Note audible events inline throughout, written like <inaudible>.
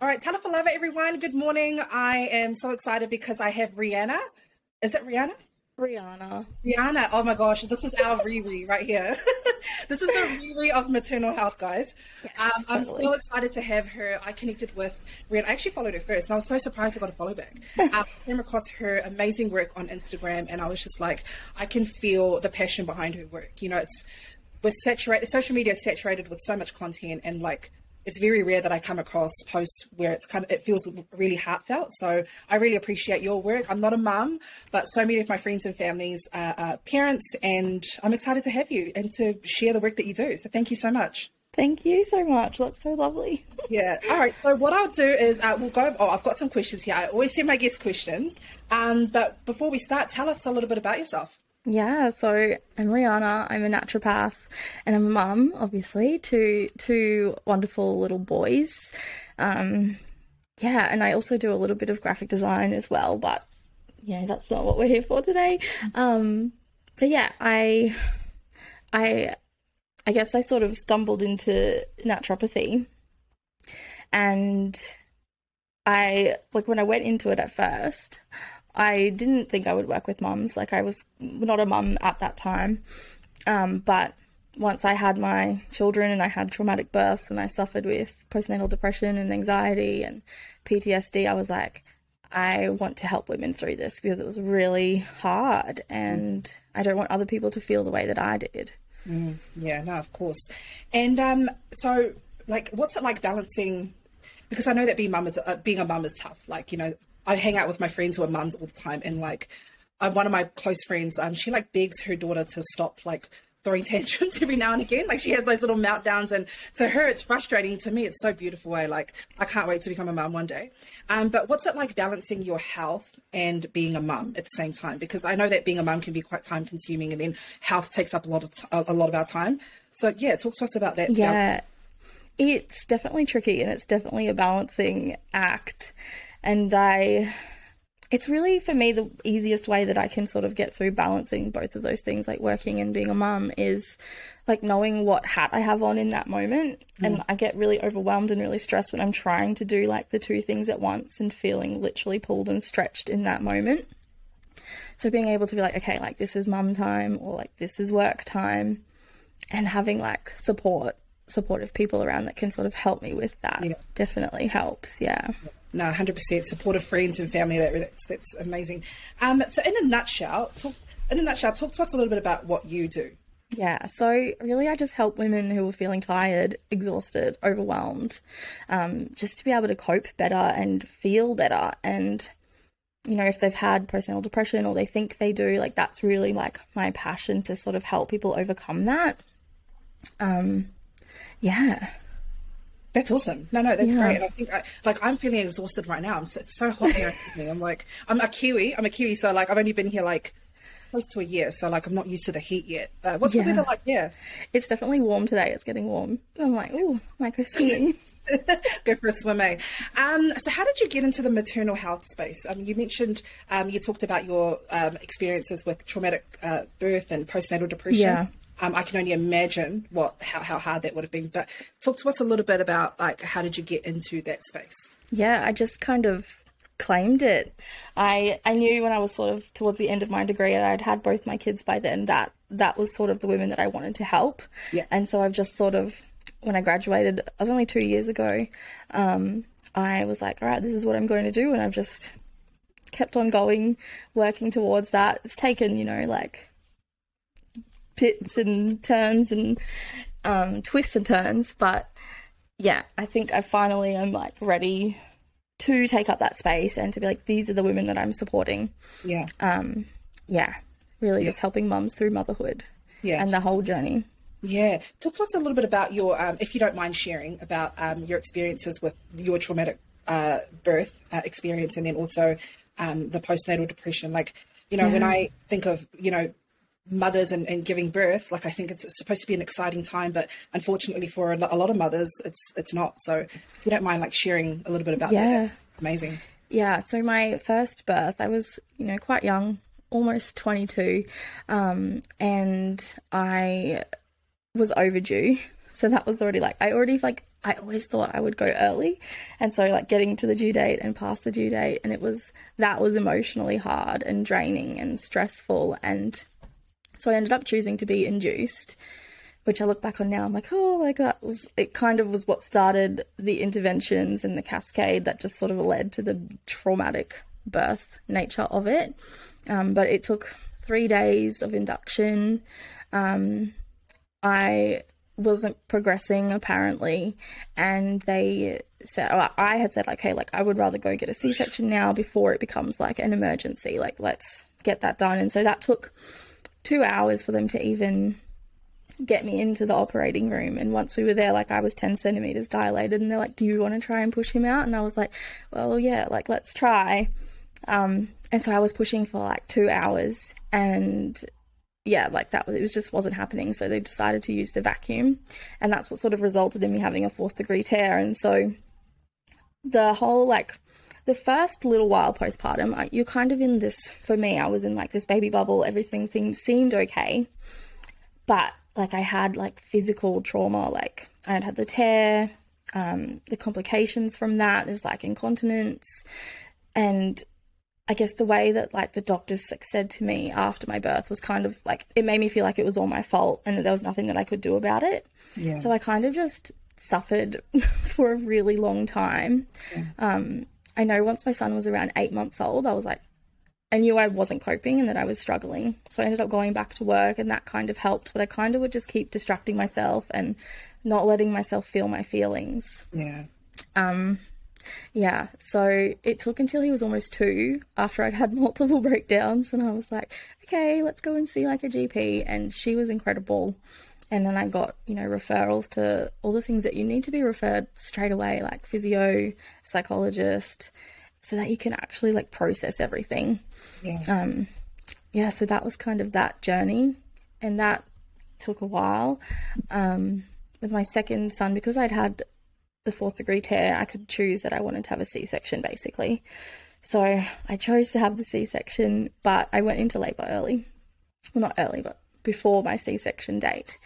All right, Tala love everyone. Good morning. I am so excited because I have Rihanna. Is it Rihanna? Rihanna. Rihanna. Oh my gosh, this is our Riri right here. <laughs> this is the Riri of maternal health, guys. Yes, um, I'm so excited to have her. I connected with Rihanna. I actually followed her first, and I was so surprised I got a follow back. <laughs> um, I came across her amazing work on Instagram, and I was just like, I can feel the passion behind her work. You know, it's we're saturated. Social media is saturated with so much content, and like it's very rare that I come across posts where it's kind of it feels really heartfelt. So I really appreciate your work. I'm not a mum, but so many of my friends and families are, are parents, and I'm excited to have you and to share the work that you do. So thank you so much. Thank you so much. That's so lovely. <laughs> yeah. All right. So what I'll do is uh, we'll go. Oh, I've got some questions here. I always send my guests questions. Um, but before we start, tell us a little bit about yourself. Yeah, so I'm Rihanna. I'm a naturopath, and I'm a mum, obviously, to two wonderful little boys. Um, yeah, and I also do a little bit of graphic design as well, but yeah, that's not what we're here for today. Um, but yeah, I, I, I guess I sort of stumbled into naturopathy, and I like when I went into it at first. I didn't think I would work with mums. Like I was not a mum at that time. Um, but once I had my children and I had traumatic births and I suffered with postnatal depression and anxiety and PTSD, I was like, I want to help women through this because it was really hard and I don't want other people to feel the way that I did. Mm, yeah, no, of course. And um, so, like, what's it like balancing? Because I know that being mum is uh, being a mum is tough. Like, you know, I hang out with my friends who are mums all the time, and like, uh, one of my close friends, um, she like begs her daughter to stop like throwing <laughs> tantrums every now and again. Like she has those little meltdowns, and to her it's frustrating. To me, it's so beautiful. Way like I can't wait to become a mum one day. Um, but what's it like balancing your health and being a mum at the same time? Because I know that being a mum can be quite time consuming, and then health takes up a lot of t- a lot of our time. So yeah, talk to us about that. Yeah. It's definitely tricky and it's definitely a balancing act and I it's really for me the easiest way that I can sort of get through balancing both of those things, like working and being a mum, is like knowing what hat I have on in that moment. Mm. And I get really overwhelmed and really stressed when I'm trying to do like the two things at once and feeling literally pulled and stretched in that moment. So being able to be like, okay, like this is mum time or like this is work time and having like support, supportive people around that can sort of help me with that yeah. definitely helps. Yeah. yeah no, hundred percent supportive friends and family. That, that's that's amazing. Um, so in a nutshell, talk in a nutshell, talk to us a little bit about what you do. Yeah, so really, I just help women who are feeling tired, exhausted, overwhelmed, um, just to be able to cope better and feel better. And you know, if they've had postnatal depression or they think they do, like that's really like my passion to sort of help people overcome that. Um, yeah. That's awesome. No, no, that's yeah. great. And I think, I, like, I'm feeling exhausted right now. I'm so, it's so hot here. I'm like, I'm a Kiwi. I'm a Kiwi, so like, I've only been here like close to a year, so like, I'm not used to the heat yet. Uh, what's yeah. the weather like? Yeah, it's definitely warm today. It's getting warm. I'm like, oh, go swimming. <laughs> go for a swim, eh? Um, so, how did you get into the maternal health space? Um, you mentioned um, you talked about your um, experiences with traumatic uh, birth and postnatal depression. Yeah. Um, I can only imagine what how, how hard that would have been. But talk to us a little bit about like how did you get into that space? Yeah, I just kind of claimed it. I I knew when I was sort of towards the end of my degree and I'd had both my kids by then that that was sort of the women that I wanted to help. Yeah. And so I've just sort of when I graduated, I was only two years ago. Um, I was like, all right, this is what I'm going to do, and I've just kept on going, working towards that. It's taken, you know, like pits and turns and um, twists and turns. But yeah, I think I finally am like ready to take up that space and to be like, these are the women that I'm supporting. Yeah. Um, yeah. Really yeah. just helping mums through motherhood. Yeah. And the whole journey. Yeah. Talk to us a little bit about your, um, if you don't mind sharing, about um, your experiences with your traumatic uh, birth uh, experience and then also um, the postnatal depression. Like, you know, yeah. when I think of, you know, mothers and, and, giving birth like i think it's, it's, supposed to be an exciting time but unfortunately for a, lot of mothers it's it's not so if you don't mind like sharing a little bit about yeah. that amazing yeah so my first birth i was you know quite young almost 22 um, and i was overdue so that was already like i already like I always thought I would go early. And so like getting to the due date and past the due date and it was that was emotionally hard and draining and stressful and so I ended up choosing to be induced, which I look back on now I'm like, oh like that was it kind of was what started the interventions and the cascade that just sort of led to the traumatic birth nature of it. Um, but it took three days of induction. Um, I wasn't progressing apparently and they said oh, i had said like hey like i would rather go get a c-section now before it becomes like an emergency like let's get that done and so that took two hours for them to even get me into the operating room and once we were there like i was 10 centimeters dilated and they're like do you want to try and push him out and i was like well yeah like let's try um, and so i was pushing for like two hours and yeah, like that was it was just wasn't happening. So they decided to use the vacuum, and that's what sort of resulted in me having a fourth degree tear. And so the whole like the first little while postpartum, you're kind of in this. For me, I was in like this baby bubble. Everything things seemed okay, but like I had like physical trauma. Like I had had the tear. Um, the complications from that is like incontinence, and I guess the way that like the doctors said to me after my birth was kind of like it made me feel like it was all my fault and that there was nothing that I could do about it. Yeah. So I kind of just suffered <laughs> for a really long time. Yeah. Um, I know once my son was around eight months old, I was like, I knew I wasn't coping and that I was struggling. So I ended up going back to work and that kind of helped. But I kind of would just keep distracting myself and not letting myself feel my feelings. Yeah. Um, yeah, so it took until he was almost two after I'd had <laughs> multiple breakdowns, and I was like, okay, let's go and see like a GP. And she was incredible. And then I got, you know, referrals to all the things that you need to be referred straight away, like physio, psychologist, so that you can actually like process everything. Yeah. Um, yeah, so that was kind of that journey, and that took a while. Um, with my second son, because I'd had the fourth degree tear, I could choose that I wanted to have a C section basically. So I chose to have the C section, but I went into labour early. Well, not early, but before my C section date.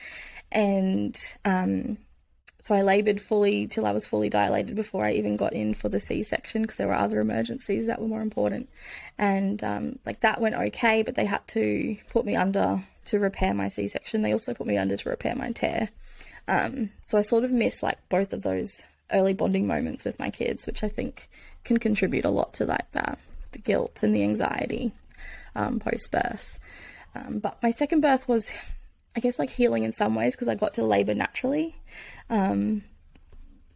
And um, so I laboured fully till I was fully dilated before I even got in for the C section because there were other emergencies that were more important. And um, like that went okay, but they had to put me under to repair my C section. They also put me under to repair my tear. Um, so I sort of missed like both of those early bonding moments with my kids, which I think can contribute a lot to like that the guilt and the anxiety um, post birth. Um, but my second birth was, I guess, like healing in some ways because I got to labor naturally um,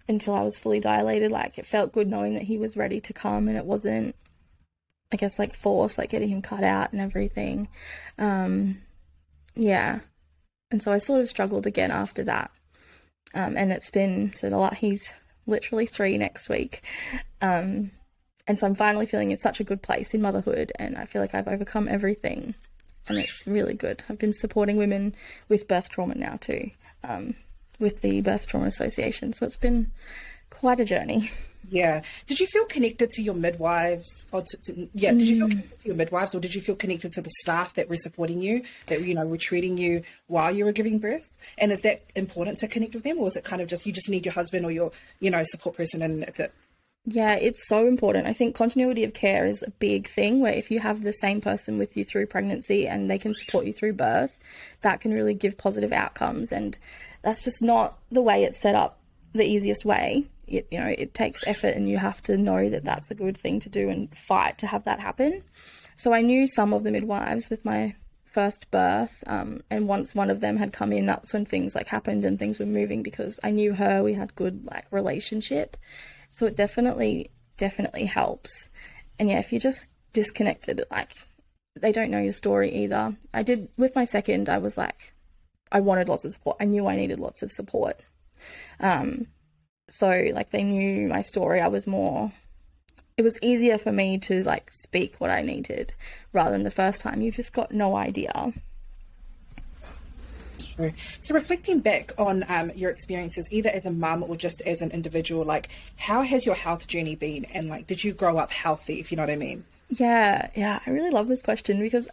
until I was fully dilated. Like it felt good knowing that he was ready to come and it wasn't, I guess, like force, like getting him cut out and everything. Um, yeah. And so I sort of struggled again after that. Um, and it's been so the lot he's literally three next week. Um, and so I'm finally feeling in such a good place in motherhood, and I feel like I've overcome everything, and it's really good. I've been supporting women with birth trauma now too, um, with the Birth Trauma Association, so it's been quite a journey. Yeah. Did you feel connected to your midwives? Or to, to, yeah, did you feel mm. connected to your midwives or did you feel connected to the staff that were supporting you, that, you know, were treating you while you were giving birth? And is that important to connect with them or is it kind of just, you just need your husband or your, you know, support person and that's it? Yeah, it's so important. I think continuity of care is a big thing where if you have the same person with you through pregnancy and they can support you through birth, that can really give positive outcomes. And that's just not the way it's set up the easiest way it, you know it takes effort and you have to know that that's a good thing to do and fight to have that happen so i knew some of the midwives with my first birth um, and once one of them had come in that's when things like happened and things were moving because i knew her we had good like relationship so it definitely definitely helps. And yeah if you're just disconnected like they don't know your story either. I did with my second i was like i wanted lots of support. I knew i needed lots of support. Um, so like they knew my story. I was more it was easier for me to like speak what i needed rather than the first time. You've just got no idea so reflecting back on um, your experiences either as a mum or just as an individual like how has your health journey been and like did you grow up healthy if you know what i mean yeah yeah i really love this question because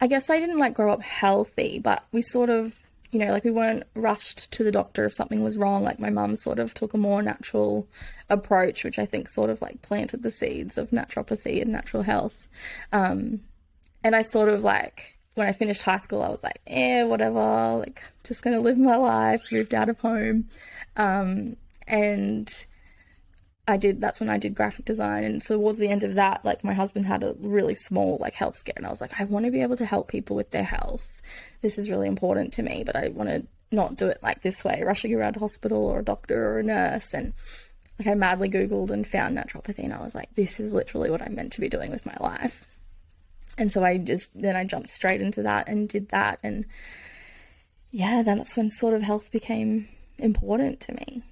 i guess i didn't like grow up healthy but we sort of you know, like we weren't rushed to the doctor if something was wrong. Like my mum sort of took a more natural approach, which I think sort of like planted the seeds of naturopathy and natural health. Um, and I sort of like, when I finished high school, I was like, eh, whatever, like just gonna live my life, moved out of home. Um, and I did that's when I did graphic design and so towards the end of that like my husband had a really small like health scare and I was like I want to be able to help people with their health. This is really important to me but I want to not do it like this way rushing around a hospital or a doctor or a nurse. And like I madly googled and found naturopathy and I was like this is literally what I'm meant to be doing with my life and so I just then I jumped straight into that and did that and yeah then that's when sort of health became important to me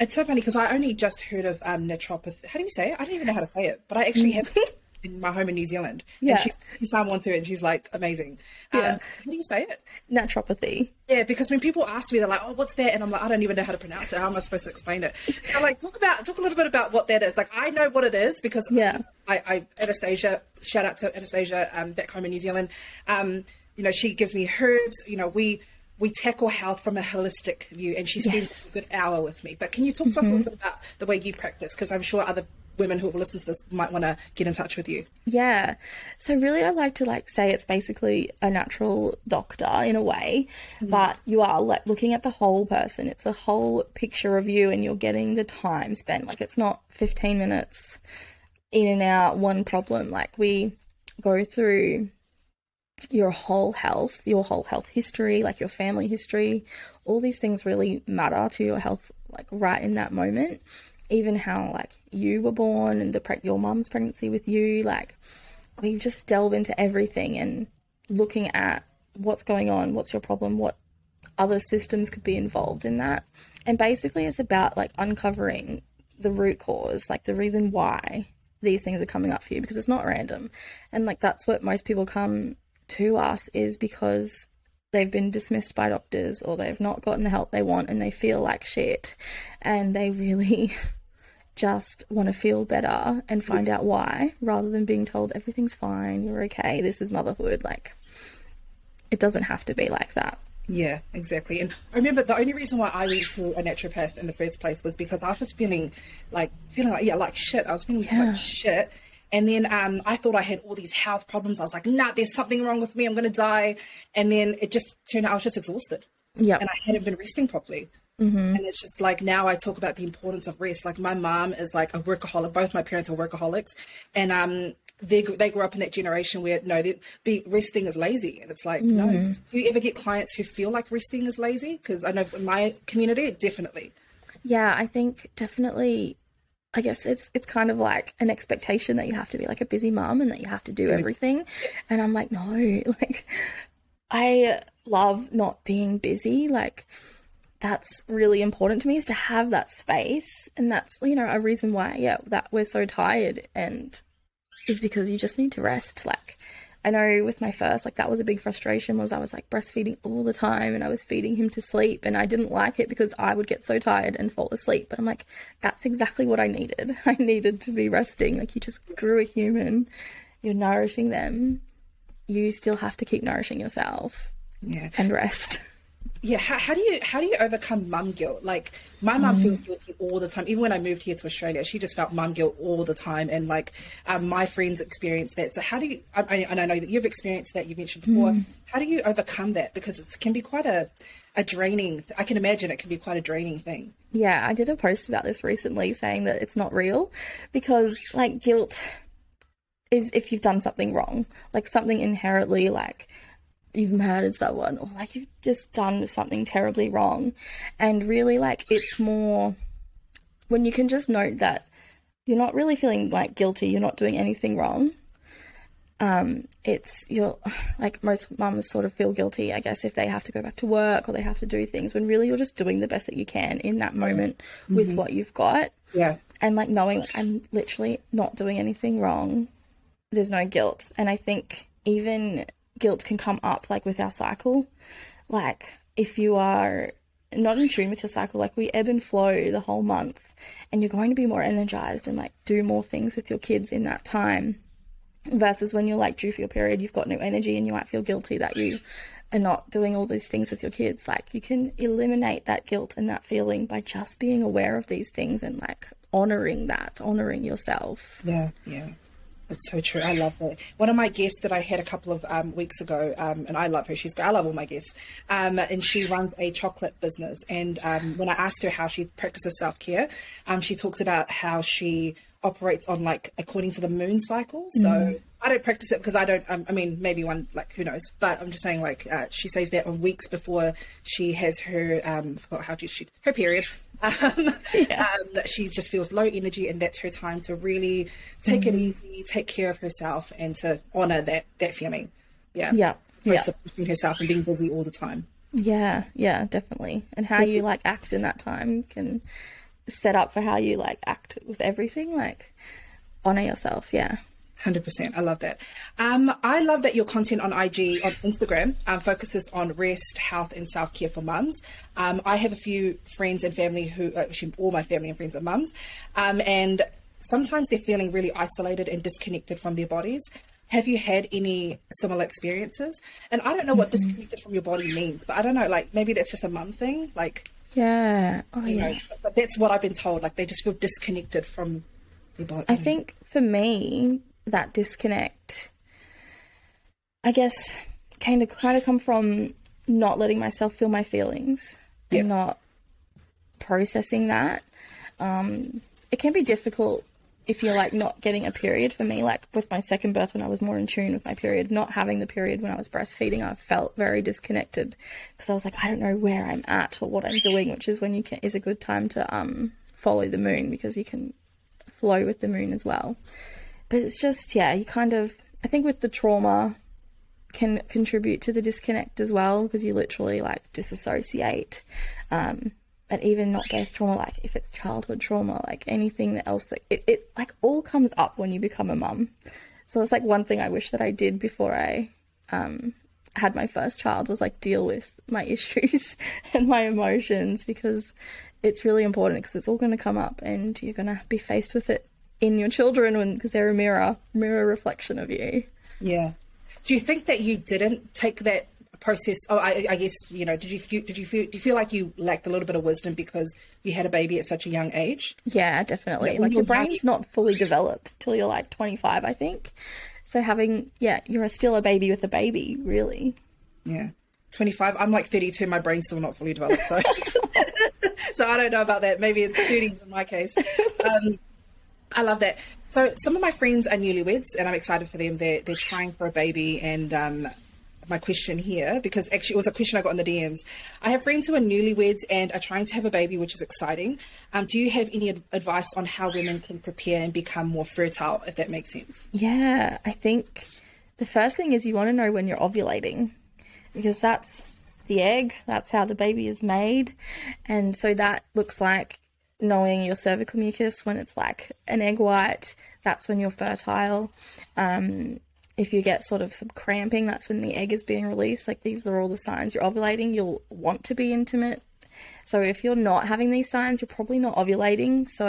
it's so funny because I only just heard of um, naturopathy. How do you say it? I don't even know how to say it, but I actually have <laughs> in my home in New Zealand. Yeah. And she's, someone too, and she's like amazing. Um, Yeah. How do you say it? naturopathy Yeah, because when people ask me, they're like, "Oh, what's that?" And I'm like, "I don't even know how to pronounce it. How am I supposed to explain it?" So, like, talk about talk a little bit about what that is. Like, I know what it is because Yeah. I, I Anastasia, shout out to Anastasia um, back home in New Zealand. Um, you know, she gives me herbs. You know, we we tackle health from a holistic view, and she spends Yes. a good hour with me. But can you talk to us a little bit about the way you practice? Because I'm sure other women who will listen to this might want to get in touch with you. Yeah. So really I like to like say it's basically a natural doctor in a way, mm-hmm. but you are like looking at the whole person. It's a whole picture of you and you're getting the time spent. Like it's not 15 minutes in and out one problem. Like we go through your whole health, your whole health history, like your family history. All these things really matter to your health like right in that moment even how like you were born and the pre- your mum's pregnancy with you like we just delve into everything and looking at what's going on what's your problem what other systems could be involved in that. And basically it's about like uncovering the root cause like the reason why these things are coming up for you because it's not random. And like that's what most people come to us is because they've been dismissed by doctors or they've not gotten the help they want and they feel like shit and they really <laughs> just want to feel better and find out why rather than being told everything's fine, you're okay, this is motherhood. Like, it doesn't have to be like that. Yeah, exactly. And I remember the only reason why I went to a naturopath in the first place was because I was feeling like feeling like yeah, like shit. I was feeling Yeah. like shit. And then um, I thought I had all these health problems. I was like, nah, there's something wrong with me. I'm gonna die. And then it just turned out I was just exhausted, Yep. and I hadn't been resting properly. Mm-hmm. And it's just like now I talk about the importance of rest. Like my mom is like a workaholic. Both my parents are workaholics, and um, they they grew up in that generation where no, they, be resting is lazy, and it's like no. Mm-hmm. Do you ever get clients who feel like resting is lazy? Because I know in my community, definitely. Yeah, I think definitely. I guess it's it's kind of like an expectation that you have to be like a busy mom and that you have to do everything, and I'm like, no, <laughs> like I love not being busy. Like that's really important to me is to have that space, and that's you know a reason why yeah that we're so tired and is because you just need to rest. Like I know with my first, like that was a big frustration was I was like breastfeeding all the time and I was feeding him to sleep and I didn't like it because I would get so tired and fall asleep. But I'm like, that's exactly what I needed. <laughs> I needed to be resting. Like you just grew a human, you're nourishing them. You still have to keep nourishing yourself Yeah, and rest. <laughs> yeah. How, how do you how do you overcome mum guilt? Like my mum Mm. feels guilty all the time. Even when I moved here to Australia, she just felt mum guilt all the time, and like um, my friends experience that. So how do you? I, I, and I know that you've experienced that. You mentioned before. Mm. How do you overcome that? Because it can be quite a a draining. I can imagine it can be quite a draining thing. Yeah, I did a post about this recently saying that it's not real because, like, guilt is if you've done something wrong, like something inherently, like you've murdered someone or like you've just done something terribly wrong. And really, like, it's more when you can just note that you're not really feeling like guilty, you're not doing anything wrong. Um, it's you're <sighs> like most mums sort of feel guilty, I guess, if they have to go back to work or they have to do things when really you're just doing the best that you can in that moment with what you've got. Yeah. And like knowing like I'm literally not doing anything wrong, there's no guilt. And I think even guilt can come up like with our cycle. Like if you are not in tune with your cycle, like we ebb and flow the whole month and you're going to be more energized and like do more things with your kids in that time versus when you're like due for your period, you've got no energy and you might feel guilty that you are not doing all these things with your kids. Like you can eliminate that guilt and that feeling by just being aware of these things and like honoring that, honoring yourself. Yeah, yeah. That's so true. I love that. One of my guests that I had a couple of um, weeks ago, um, and I love her. She's great. I love all my guests. Um, and she runs a chocolate business. And um, when I asked her how she practices self care, um, she talks about how she operates on like according to the moon cycle. So mm. I don't practice it because I don't. Um, I mean, maybe one like who knows. But I'm just saying like uh, she says that on weeks before she has her um, how do she her period. Um, <laughs> yeah. um, she just feels low energy, and that's her time to really take mm. it easy, take care of herself, and to honor that that feeling. Yeah, yeah, yeah. Pushing herself and being busy all the time. Yeah, yeah, definitely. And how you like act in that time can set up for how you like act with everything. Like honor yourself. Yeah. 100%. I love that. Um, I love that your content on IG, on Instagram, um, focuses on rest, health, and self care for mums. Um, I have a few friends and family who, uh, actually, all my family and friends are mums, um, and sometimes they're feeling really isolated and disconnected from their bodies. Have you had any similar experiences? And I don't know what mm-hmm. disconnected from your body means, but I don't know, like maybe that's just a mum thing. Like, yeah. Oh, yeah. Know, but that's what I've been told. Like they just feel disconnected from their body. I think for me, that disconnect, I guess, kind of kind of come from not letting myself feel my feelings and not processing that. Um, it can be difficult if you're like not getting a period for me like with my second birth when i was more in tune with my period not having the period when i was breastfeeding i felt very disconnected because i was like i don't know where i'm at or what i'm doing which is when you can is a good time to um follow the moon because you can flow with the moon as well but it's just yeah you kind of i think with the trauma can contribute to the disconnect as well because you literally like disassociate um and even not birth trauma, like if it's childhood trauma, like anything else that it, it like all comes up when you become a mum. So it's like one thing I wish that I did before I um, had my first child was like deal with my <laughs> issues and my emotions because it's really important because it's all going to come up and you're going to be faced with it in your children when because they're a mirror mirror reflection of you. Yeah. Do you think that you didn't take that process oh I, I, guess you know did you feel, did you feel do you feel like you lacked a little bit of wisdom because you had a baby at such a young age? Yeah definitely. Yeah, like your brain's not fully developed till you're like 25 i think. So having yeah you're still a baby with a baby really. Yeah. 25 i'm like 32 my brain's still not fully developed so. <laughs> <laughs> So i don't know about that. Maybe 30s in my case. Um, I love that. So some of my friends are newlyweds, and I'm excited for them. They're they're trying for a baby, and um, my question here because actually it was a question I got in the DMs. I have friends who are newlyweds and are trying to have a baby, which is exciting. Um, do you have any advice on how women can prepare and become more fertile, if that makes sense? Yeah, I think the first thing is you want to know when you're ovulating because that's the egg, that's how the baby is made. And so that looks like knowing your cervical mucus when it's like an egg white, that's when you're fertile. Um, if you get sort of some cramping, that's when the egg is being released. Like these are all the signs you're ovulating. You'll want to be intimate. So if you're not having these signs, you're probably not ovulating. So,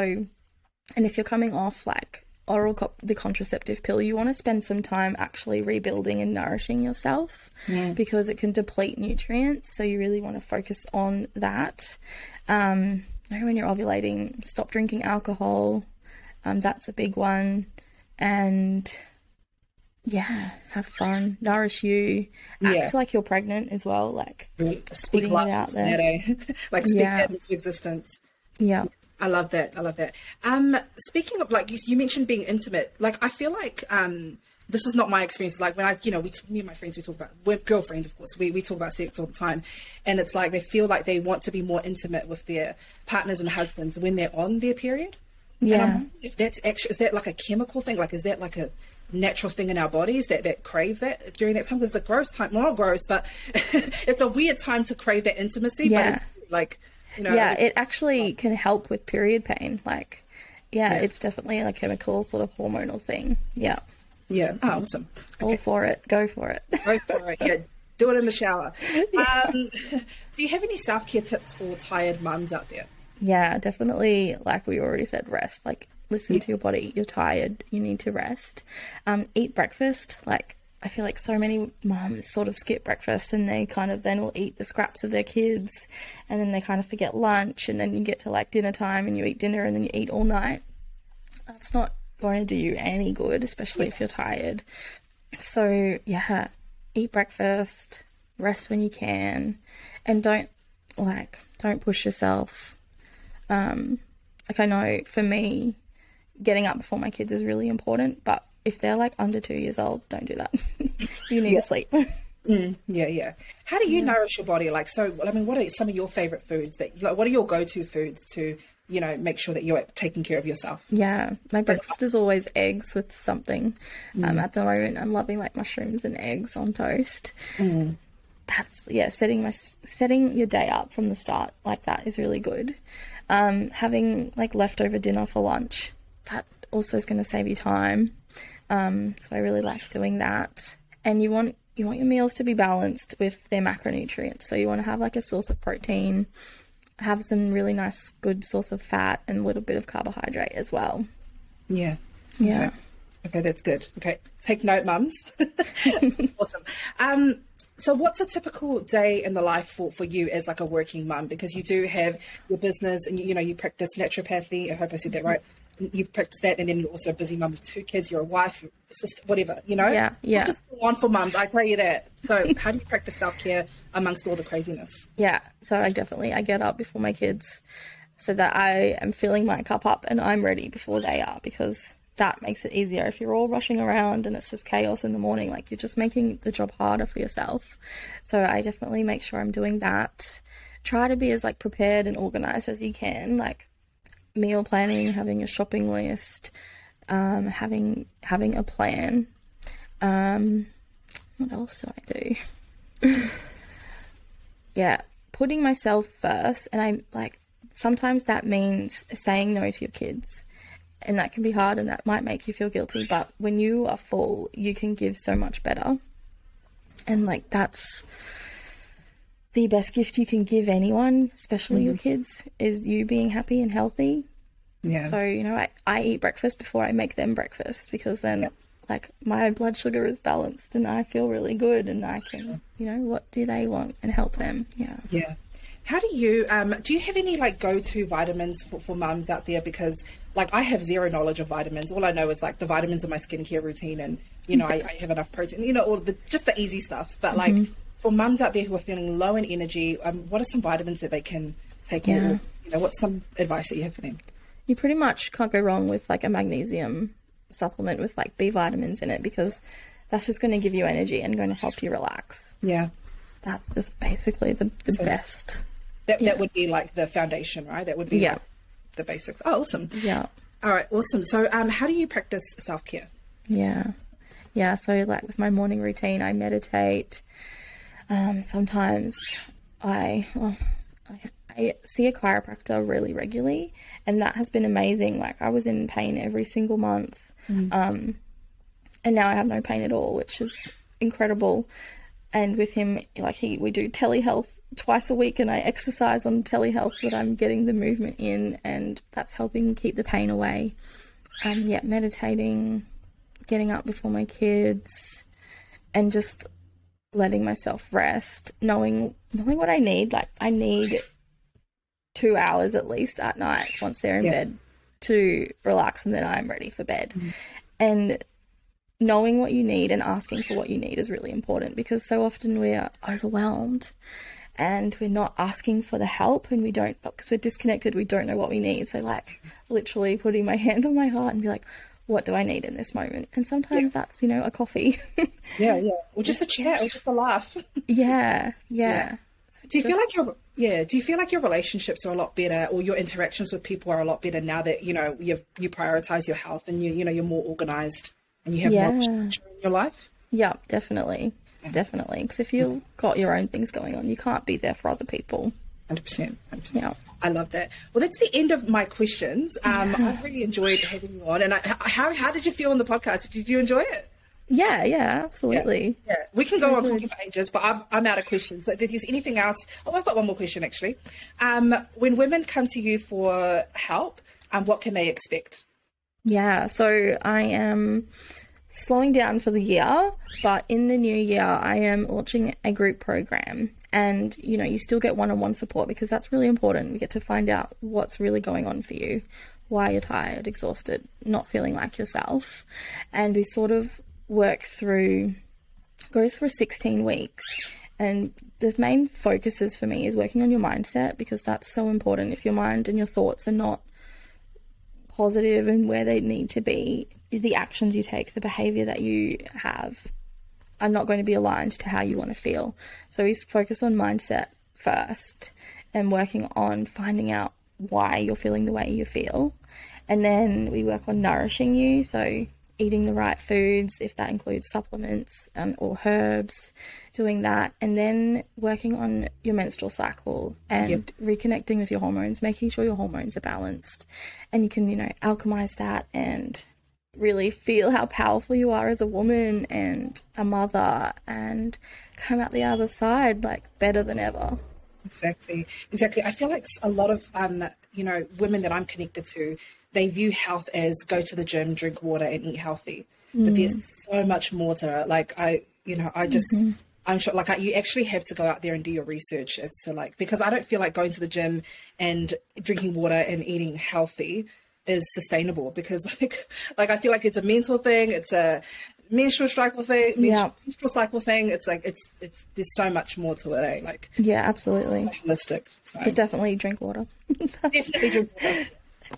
and if you're coming off like oral co- the contraceptive pill, you want to spend some time actually rebuilding and nourishing yourself yeah. because it can deplete nutrients. So you really want to focus on that. Um, when you're ovulating, stop drinking alcohol. Um, that's a big one. And yeah, have fun, nourish you, act yeah. like you're pregnant as well, like speak life out there, eh? <laughs> like speak yeah. that into existence. Yeah, I love that. I love that. Um, speaking of like you, you mentioned being intimate, like I feel like um, this is not my experience. Like when I, you know, we, me and my friends, we talk about, we're girlfriends, of course, we, we talk about sex all the time. And it's like they feel like they want to be more intimate with their partners and husbands when they're on their period. Yeah. if that's actually, is that like a chemical thing? Like, is that like a, natural thing in our bodies that, that crave that during that time because it's a gross time well not gross but <laughs> it's a weird time to crave that intimacy yeah. but it's like you know yeah it actually can help with period pain like yeah, yeah, it's definitely a chemical sort of hormonal thing yeah yeah oh, awesome all for it go for it go for it yeah do it in the shower <laughs> yeah. um, do you have any self-care tips for tired mums out there yeah definitely like we already said rest like listen yeah. to your body. You're tired. You need to rest. Um, eat breakfast. Like I feel like so many moms sort of skip breakfast and they kind of then will eat the scraps of their kids and then they kind of forget lunch and then you get to like dinner time and you eat dinner and then you eat all night. That's not going to do you any good, especially yeah. if you're tired. So, yeah, eat breakfast, rest when you can, and don't like don't push yourself. Um, like I know for me, getting up before my kids is really important, but if they're like under two years old, don't do that. <laughs> you need yeah. to sleep. <laughs> Mm, yeah, yeah. How do you yeah. nourish your body? Like, so, I mean, what are some of your favorite foods that, like, what are your go to foods to, you know, make sure that you're taking care of yourself? Yeah, my breakfast is always eggs with something. Um, mm. Um, at the moment, I'm loving like mushrooms and eggs on toast. Mm. That's, yeah, setting my, setting your day up from the start like that is really good. Um, having like leftover dinner for lunch, that also is going to save you time. Um, so I really like doing that. And you want you want your meals to be balanced with their macronutrients. So you want to have like a source of protein, have some really nice good source of fat and a little bit of carbohydrate as well. Yeah. Yeah. Okay, okay that's good. Okay. Take note, mums. <laughs> awesome. Um so what's a typical day in the life for, for you as like a working mum? Because you do have your business and you, you know you practice naturopathy. I hope I said that right you practice that, and then you're also a busy mum with two kids. You're a wife, sister, whatever. You know, yeah, yeah. It's on for mums. I tell you that. So, how do you practice self care amongst all the craziness? Yeah. So I definitely I get up before my kids, so that I am filling my cup up and I'm ready before they are because that makes it easier. If you're all rushing around and it's just chaos in the morning, like you're just making the job harder for yourself. So I definitely make sure I'm doing that. Try to be as like prepared and organized as you can. Like meal planning, having a shopping list, um, having having a plan. Um, what else do I do? <laughs> yeah, putting myself first, and I like sometimes that means saying no to your kids. And that can be hard and that might make you feel guilty, but when you are full, you can give so much better. And like that's the best gift you can give anyone, especially mm-hmm. your kids, is you being happy and healthy. Yeah. So, you know, I, I eat breakfast before I make them breakfast because then, yep. like, my blood sugar is balanced and I feel really good and I can, you know, what do they want and help them. Yeah. Yeah. How do you, um, do you have any, like, go to vitamins for, for mums out there? Because, like, I have zero knowledge of vitamins. All I know is, like, the vitamins in my skincare routine and, you know, I, I, have enough protein, you know, all the, just the easy stuff. But, like, mm-hmm for mums out there who are feeling low in energy, um, what are some vitamins that they can take? Yeah. Or, you know, what's some advice that you have for them? You pretty much can't go wrong with like a magnesium supplement with like B vitamins in it because that's just going to give you energy and going to help you relax. Yeah. That's just basically the, the so best. That, yeah. that would be like the foundation, right? That would be yeah. The basics. Oh, awesome. Yeah. All right, awesome. So, um, how do you practice self care? Yeah. Yeah. So, like with my morning routine, I meditate. Um, sometimes I, well, I see a chiropractor really regularly, and that has been amazing. Like I was in pain every single month, mm. um, and now I have no pain at all, which is incredible. And with him, like he, we do telehealth twice a week, and I exercise on telehealth so that I'm getting the movement in, and that's helping keep the pain away. Um, yeah, meditating, getting up before my kids, and just letting myself rest, knowing knowing what I need. Like I need two hours at least at night once they're in yeah. bed to relax, and then I'm ready for bed. Mm-hmm. And knowing what you need and asking for what you need is really important because so often we're overwhelmed and we're not asking for the help and we don't because we're disconnected we don't know what we need so like literally putting my <laughs> hand on my heart and be like what do I need in this moment? And sometimes yeah. that's, you know, a coffee. <laughs> yeah, yeah. Or just a chat or just a laugh. <laughs> yeah, yeah. So do you just... feel like your yeah, do you feel like your relationships are a lot better or your interactions with people are a lot better now that, you know, you you prioritize your health and you you know, you're more organized and you have yeah. more in your life? Yeah, definitely. Yeah. Definitely. Because if you've got your own things going on, you can't be there for other people. 100%. 100%. Yeah. I love that. Well, that's the end of my questions. Um, yeah. I've really enjoyed having you on. And I, how, how did you feel on the podcast? Did you enjoy it? Yeah, yeah, absolutely. Yeah, yeah. we can go on talking for ages, but i am out of questions. So, if there's anything else, oh, I've got one more question actually. Um, when women come to you for help, um, what can they expect? Yeah, so I am slowing down for the year, but in the new year, I am launching a group program. And you know, you still get one on one support because that's really important. We get to find out what's really going on for you, why you're tired, exhausted, not feeling like yourself. And we sort of work through, goes for 16 weeks. And the main focuses for me is working on your mindset because that's so important. If your mind and your thoughts are not positive and where they need to be, the actions you take, the behavior that you have are not going to be aligned to how you want to feel. So we focus on mindset first and working on finding out why you're feeling the way you feel. And then we work on nourishing you. So eating the right foods, if that includes supplements um, or herbs, doing that, and then working on your menstrual cycle and yep. reconnecting with your hormones, making sure your hormones are balanced, and you can, you know, alchemize that and really feel how powerful you are as a woman and a mother and come out the other side like better than ever. Exactly, exactly. I feel like a lot of um, you know women that I'm connected to, they view health as go to the gym, drink water, and eat healthy. Mm. But there's so much more to it. Like I, you know, I just. Mm-hmm. I'm sure, like, I, you actually have to go out there and do your research as to, like, because I don't feel like going to the gym and drinking water and eating healthy is sustainable because <laughs> like like I feel like it's a mental thing, it's a menstrual cycle thing, yeah. menstrual cycle thing. It's like it's it's there's so much more to it. Eh? Like yeah, absolutely so holistic. So. But definitely drink water. <laughs> definitely drink water.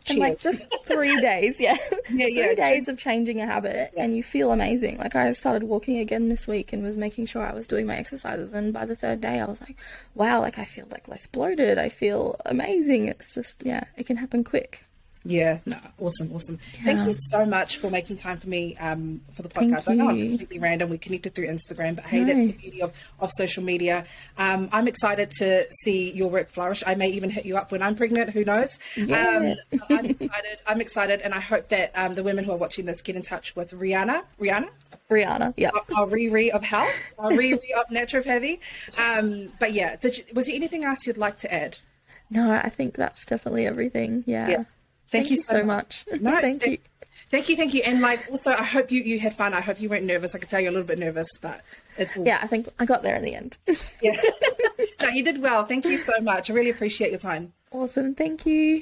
And like just three days, yeah, <laughs> yeah, yeah. three days of changing a habit, yeah. and you feel amazing. Like I started walking again this week and was making sure I was doing my exercises, and by the third day, I was like, wow, like I feel like less bloated. I feel amazing. It's just yeah, it can happen quick. Yeah, no, awesome, awesome. Yeah. Thank you so much for making time for me um, for the podcast. I know I'm completely random. We connected through Instagram, but hey, no. that's the beauty of, of social media. Um, I'm excited to see your work flourish. I may even hit you up when I'm pregnant. Who knows? Yeah. Um, <laughs> I'm excited. I'm excited, and I hope that um, the women who are watching this get in touch with Rihanna. Rihanna. Rihanna, yeah. Our, our Riri of health, our <laughs> Riri of naturopathy. Um, but yeah, you, was there anything else you'd like to add? No, I think that's definitely everything. Yeah. yeah. Thank, thank you so much. much. <laughs> No, thank you. Thank you, thank you. And like also I hope you, you had fun. I hope you weren't nervous. I could tell you're a little bit nervous, but it's all... Yeah, I think I got there in the end. yeah. <laughs> no, you did well. Thank you so much. I really appreciate your time. Awesome. Thank you.